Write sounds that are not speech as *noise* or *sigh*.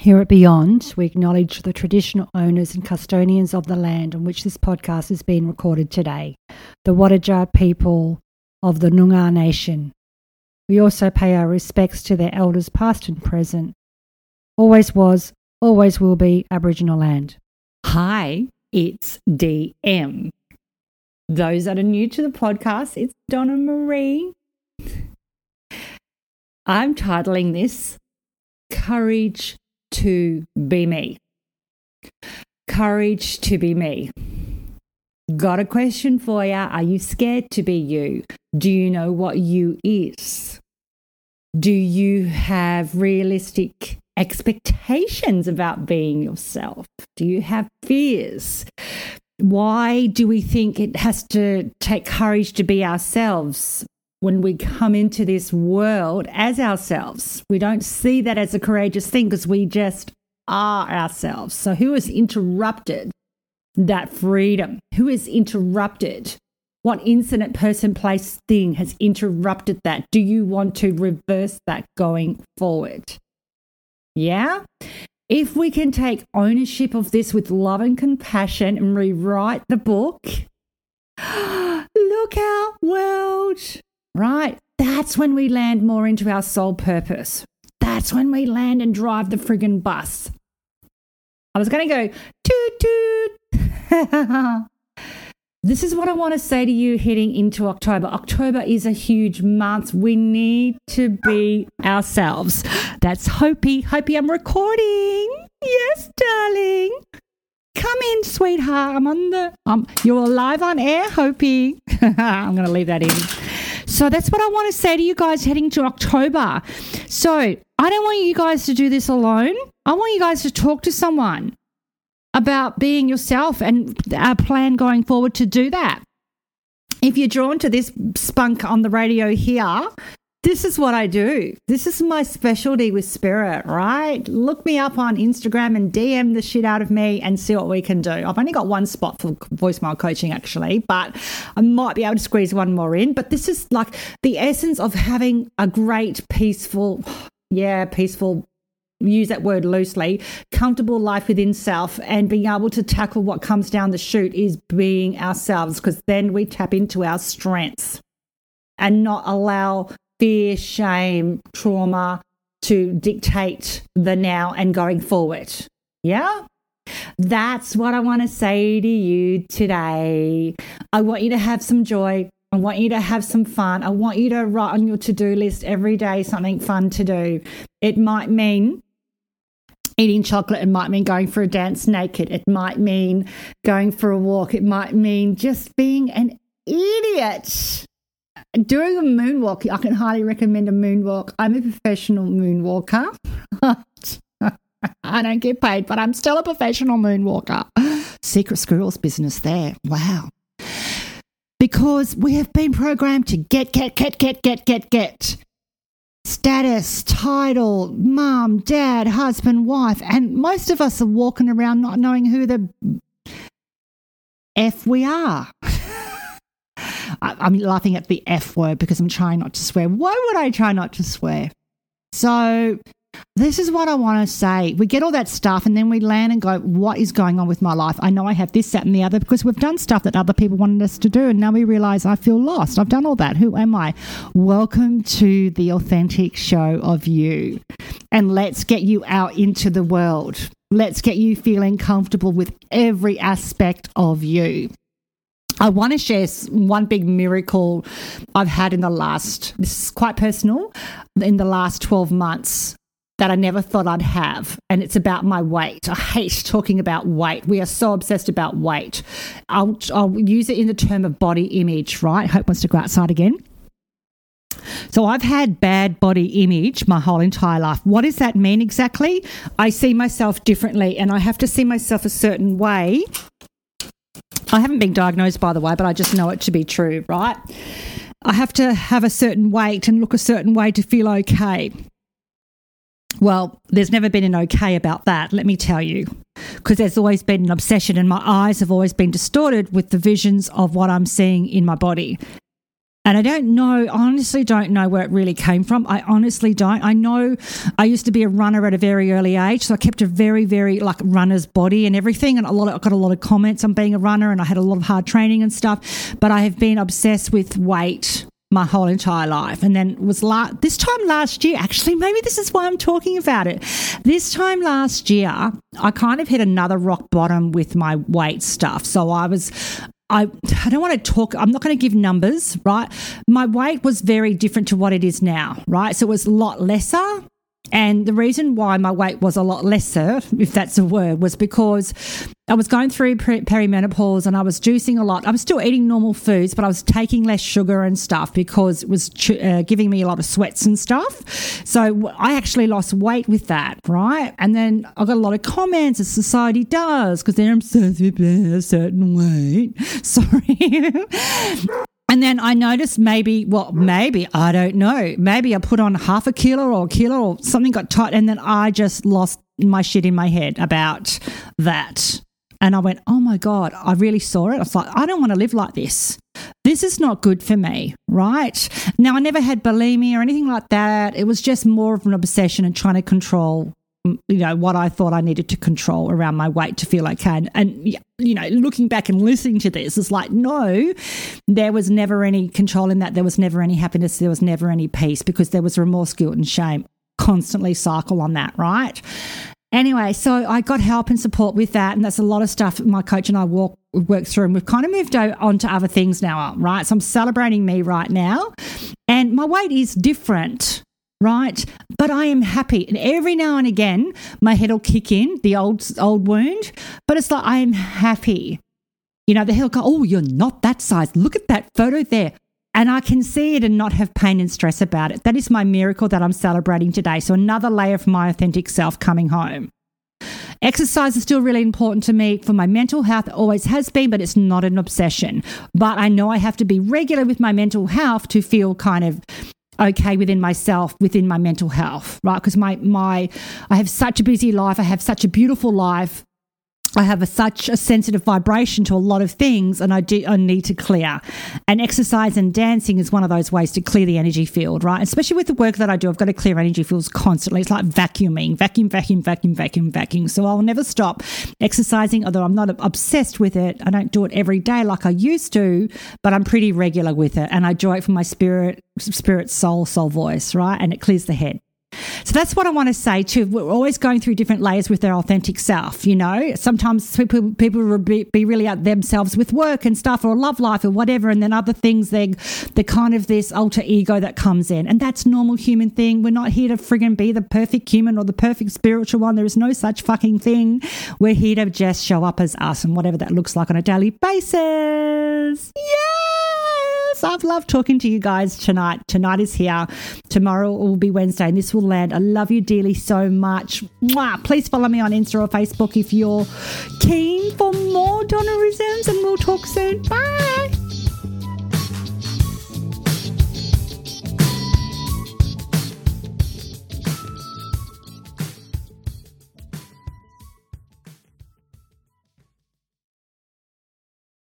Here at Beyond, we acknowledge the traditional owners and custodians of the land on which this podcast is being recorded today, the Wadajar people of the Noongar Nation. We also pay our respects to their elders, past and present. Always was, always will be Aboriginal land. Hi, it's DM. Those that are new to the podcast, it's Donna Maree. I'm titling this Courage to be me. Courage to be me. Got a question for you. Are you scared to be you? Do you know what you is? Do you have realistic expectations about being yourself? Do you have fears? Why do we think it has to take courage to be ourselves? When we come into this world as ourselves. We don't see that as a courageous thing because we just are ourselves. So, who has interrupted that freedom? Who has interrupted? What incident, person, place, thing has interrupted that? Do you want to reverse that going forward? Yeah? If we can take ownership of this with love and compassion and rewrite the book, *gasps* look our world right? That's when we land more into our soul purpose. That's when we land and drive the friggin' bus. I was going to go toot toot. *laughs* this is what I want to say to you heading into October. October is a huge month. We need to be ourselves. That's Hopi. Hopi, I'm recording. Yes, darling. Come in, sweetheart. I'm on the. Um, you're live on air, Hopi. *laughs* I'm going to leave that in. So that's what I want to say to you guys heading to October. So I don't want you guys to do this alone. I want you guys to talk to someone about being yourself and our plan going forward to do that. If you're drawn to this spunk on the radio here, this is what I do. This is my specialty with spirit, right? Look me up on Instagram and DM the shit out of me and see what we can do. I've only got one spot for voicemail coaching actually, but I might be able to squeeze one more in. But this is like the essence of having a great, peaceful, *gasps* yeah, peaceful use that word loosely, comfortable life within self and being able to tackle what comes down the chute is being ourselves because then we tap into our strengths and not allow fear, shame, trauma to dictate the now and going forward. Yeah? That's what I want to say to you today. I want you to have some joy. I want you to have some fun. I want you to write on your to do list every day something fun to do. It might mean eating chocolate. It might mean going for a dance naked. It might mean going for a walk. It might mean just being an idiot doing a moonwalk, I can highly recommend a moonwalk. I'm a professional moonwalker. *laughs* I don't get paid, but I'm still a professional moonwalker. Secret squirrels business there. Wow. Because we have been programmed to get, get, get, get, get, get, get. Status, title, mom, dad, husband, wife. And most of us are walking around not knowing who the F we are. I, am laughing at the F word because I'm trying not to swear. Why would I try not to swear? So, this is what I want to say. We get all that stuff and then we land and go, what is going on with my life? I know I have this, that, and the other because we've done stuff that other people wanted us to do. And now we realize I feel lost. I've done all that. Who am I? Welcome to the authentic show of you. And let's get you out into the world. Let's get you feeling comfortable with every aspect of you. I want to share one big miracle I've had in the last, this is quite personal, in the last 12 months that I never thought I'd have. And it's about my weight. I hate *laughs* talking about weight. We are so obsessed about weight. I'll, I'll use it in the term of body image, right? Hope wants to go outside again. So I've had bad body image my whole entire life. What does that mean exactly? I see myself differently and I have to see myself a certain way I haven't been diagnosed, by the way, but I just know it to be true, right? I have to have a certain weight and look a certain way to feel okay. Well, there's never been an okay about that, let me tell you, because there's always been an obsession, and my eyes have always been distorted with the visions of what I'm seeing in my body. And I don't know, I honestly don't know where it really came from. I honestly don't. I know I used to be a runner at a very early age, so I kept a very, very like runner's body and everything. And a lot of, I got a lot of comments on being a runner, and I had a lot of hard training and stuff. But I have been obsessed with weight my whole entire life. And then was la- this time last year, actually, maybe this is why I'm talking about it. This time last year, I kind of hit another rock bottom with my weight stuff. So I was I, I don't want to talk, I'm not going to give numbers, right? My weight was very different to what it is now, right? So it was a lot lesser. And the reason why my weight was a lot lesser, if that's a word, was because I was going through perimenopause and I was juicing a lot. I was still eating normal foods, but I was taking less sugar and stuff because it was uh, giving me a lot of sweats and stuff. So I actually lost weight with that, right? And then I got a lot of comments as society does because they're obsessed *laughs* with a certain weight. Sorry. *laughs* And then I noticed maybe, well, maybe, I don't know, maybe I put on half a kilo or a kilo or something got tight. And then I just lost my shit in my head about that. And I went, oh my God, I really saw it. I was like, I don't want to live like this. This is not good for me, right? Now, I never had bulimia or anything like that. It was just more of an obsession and trying to control you know what I thought I needed to control around my weight to feel okay. And, and you know, looking back and listening to this, it's like no, there was never any control in that. There was never any happiness. There was never any peace because there was remorse, guilt, and shame constantly cycle on that, right? Anyway, so I got help and support with that, and that's a lot of stuff my coach and I walk work through, and we've kind of moved on to other things now, right? So I'm celebrating me right now, and my weight is different right? But I am happy. And every now and again, my head will kick in, the old old wound, but it's like I am happy. You know, the head will go, oh, you're not that size. Look at that photo there. And I can see it and not have pain and stress about it. That is my miracle that I'm celebrating today. So another layer of my authentic self coming home. Exercise is still really important to me for my mental health. It always has been, but it's not an obsession. But I know I have to be regular with my mental health to feel kind of okay within myself, within my mental health, right? Because my my I have such a busy life, I have such a beautiful life, I have a, such a sensitive vibration to a lot of things, and I do I need to clear. And exercise and dancing is one of those ways to clear the energy field, right? Especially with the work that I do, I've got to clear energy fields constantly. It's like vacuuming, vacuum, vacuum, vacuum, vacuum, vacuum. So I'll never stop exercising, although I'm not obsessed with it. I don't do it every day like I used to, but I'm pretty regular with it, and I do it for my spirit, spirit, soul, soul voice, right? And it clears the head. So that's what I want to say too. We're always going through different layers with their authentic self, you know. Sometimes people people will be, be really out themselves with work and stuff or love life or whatever, and then other things they they're kind of this alter ego that comes in. And that's normal human thing. We're not here to friggin' be the perfect human or the perfect spiritual one. There is no such fucking thing. We're here to just show up as us and whatever that looks like on a daily basis. I've loved talking to you guys tonight. Tonight is here. Tomorrow will be Wednesday, and this will land. I love you dearly so much. Mwah. Please follow me on Insta or Facebook if you're keen for more Donnarisms, and we'll talk soon. Bye.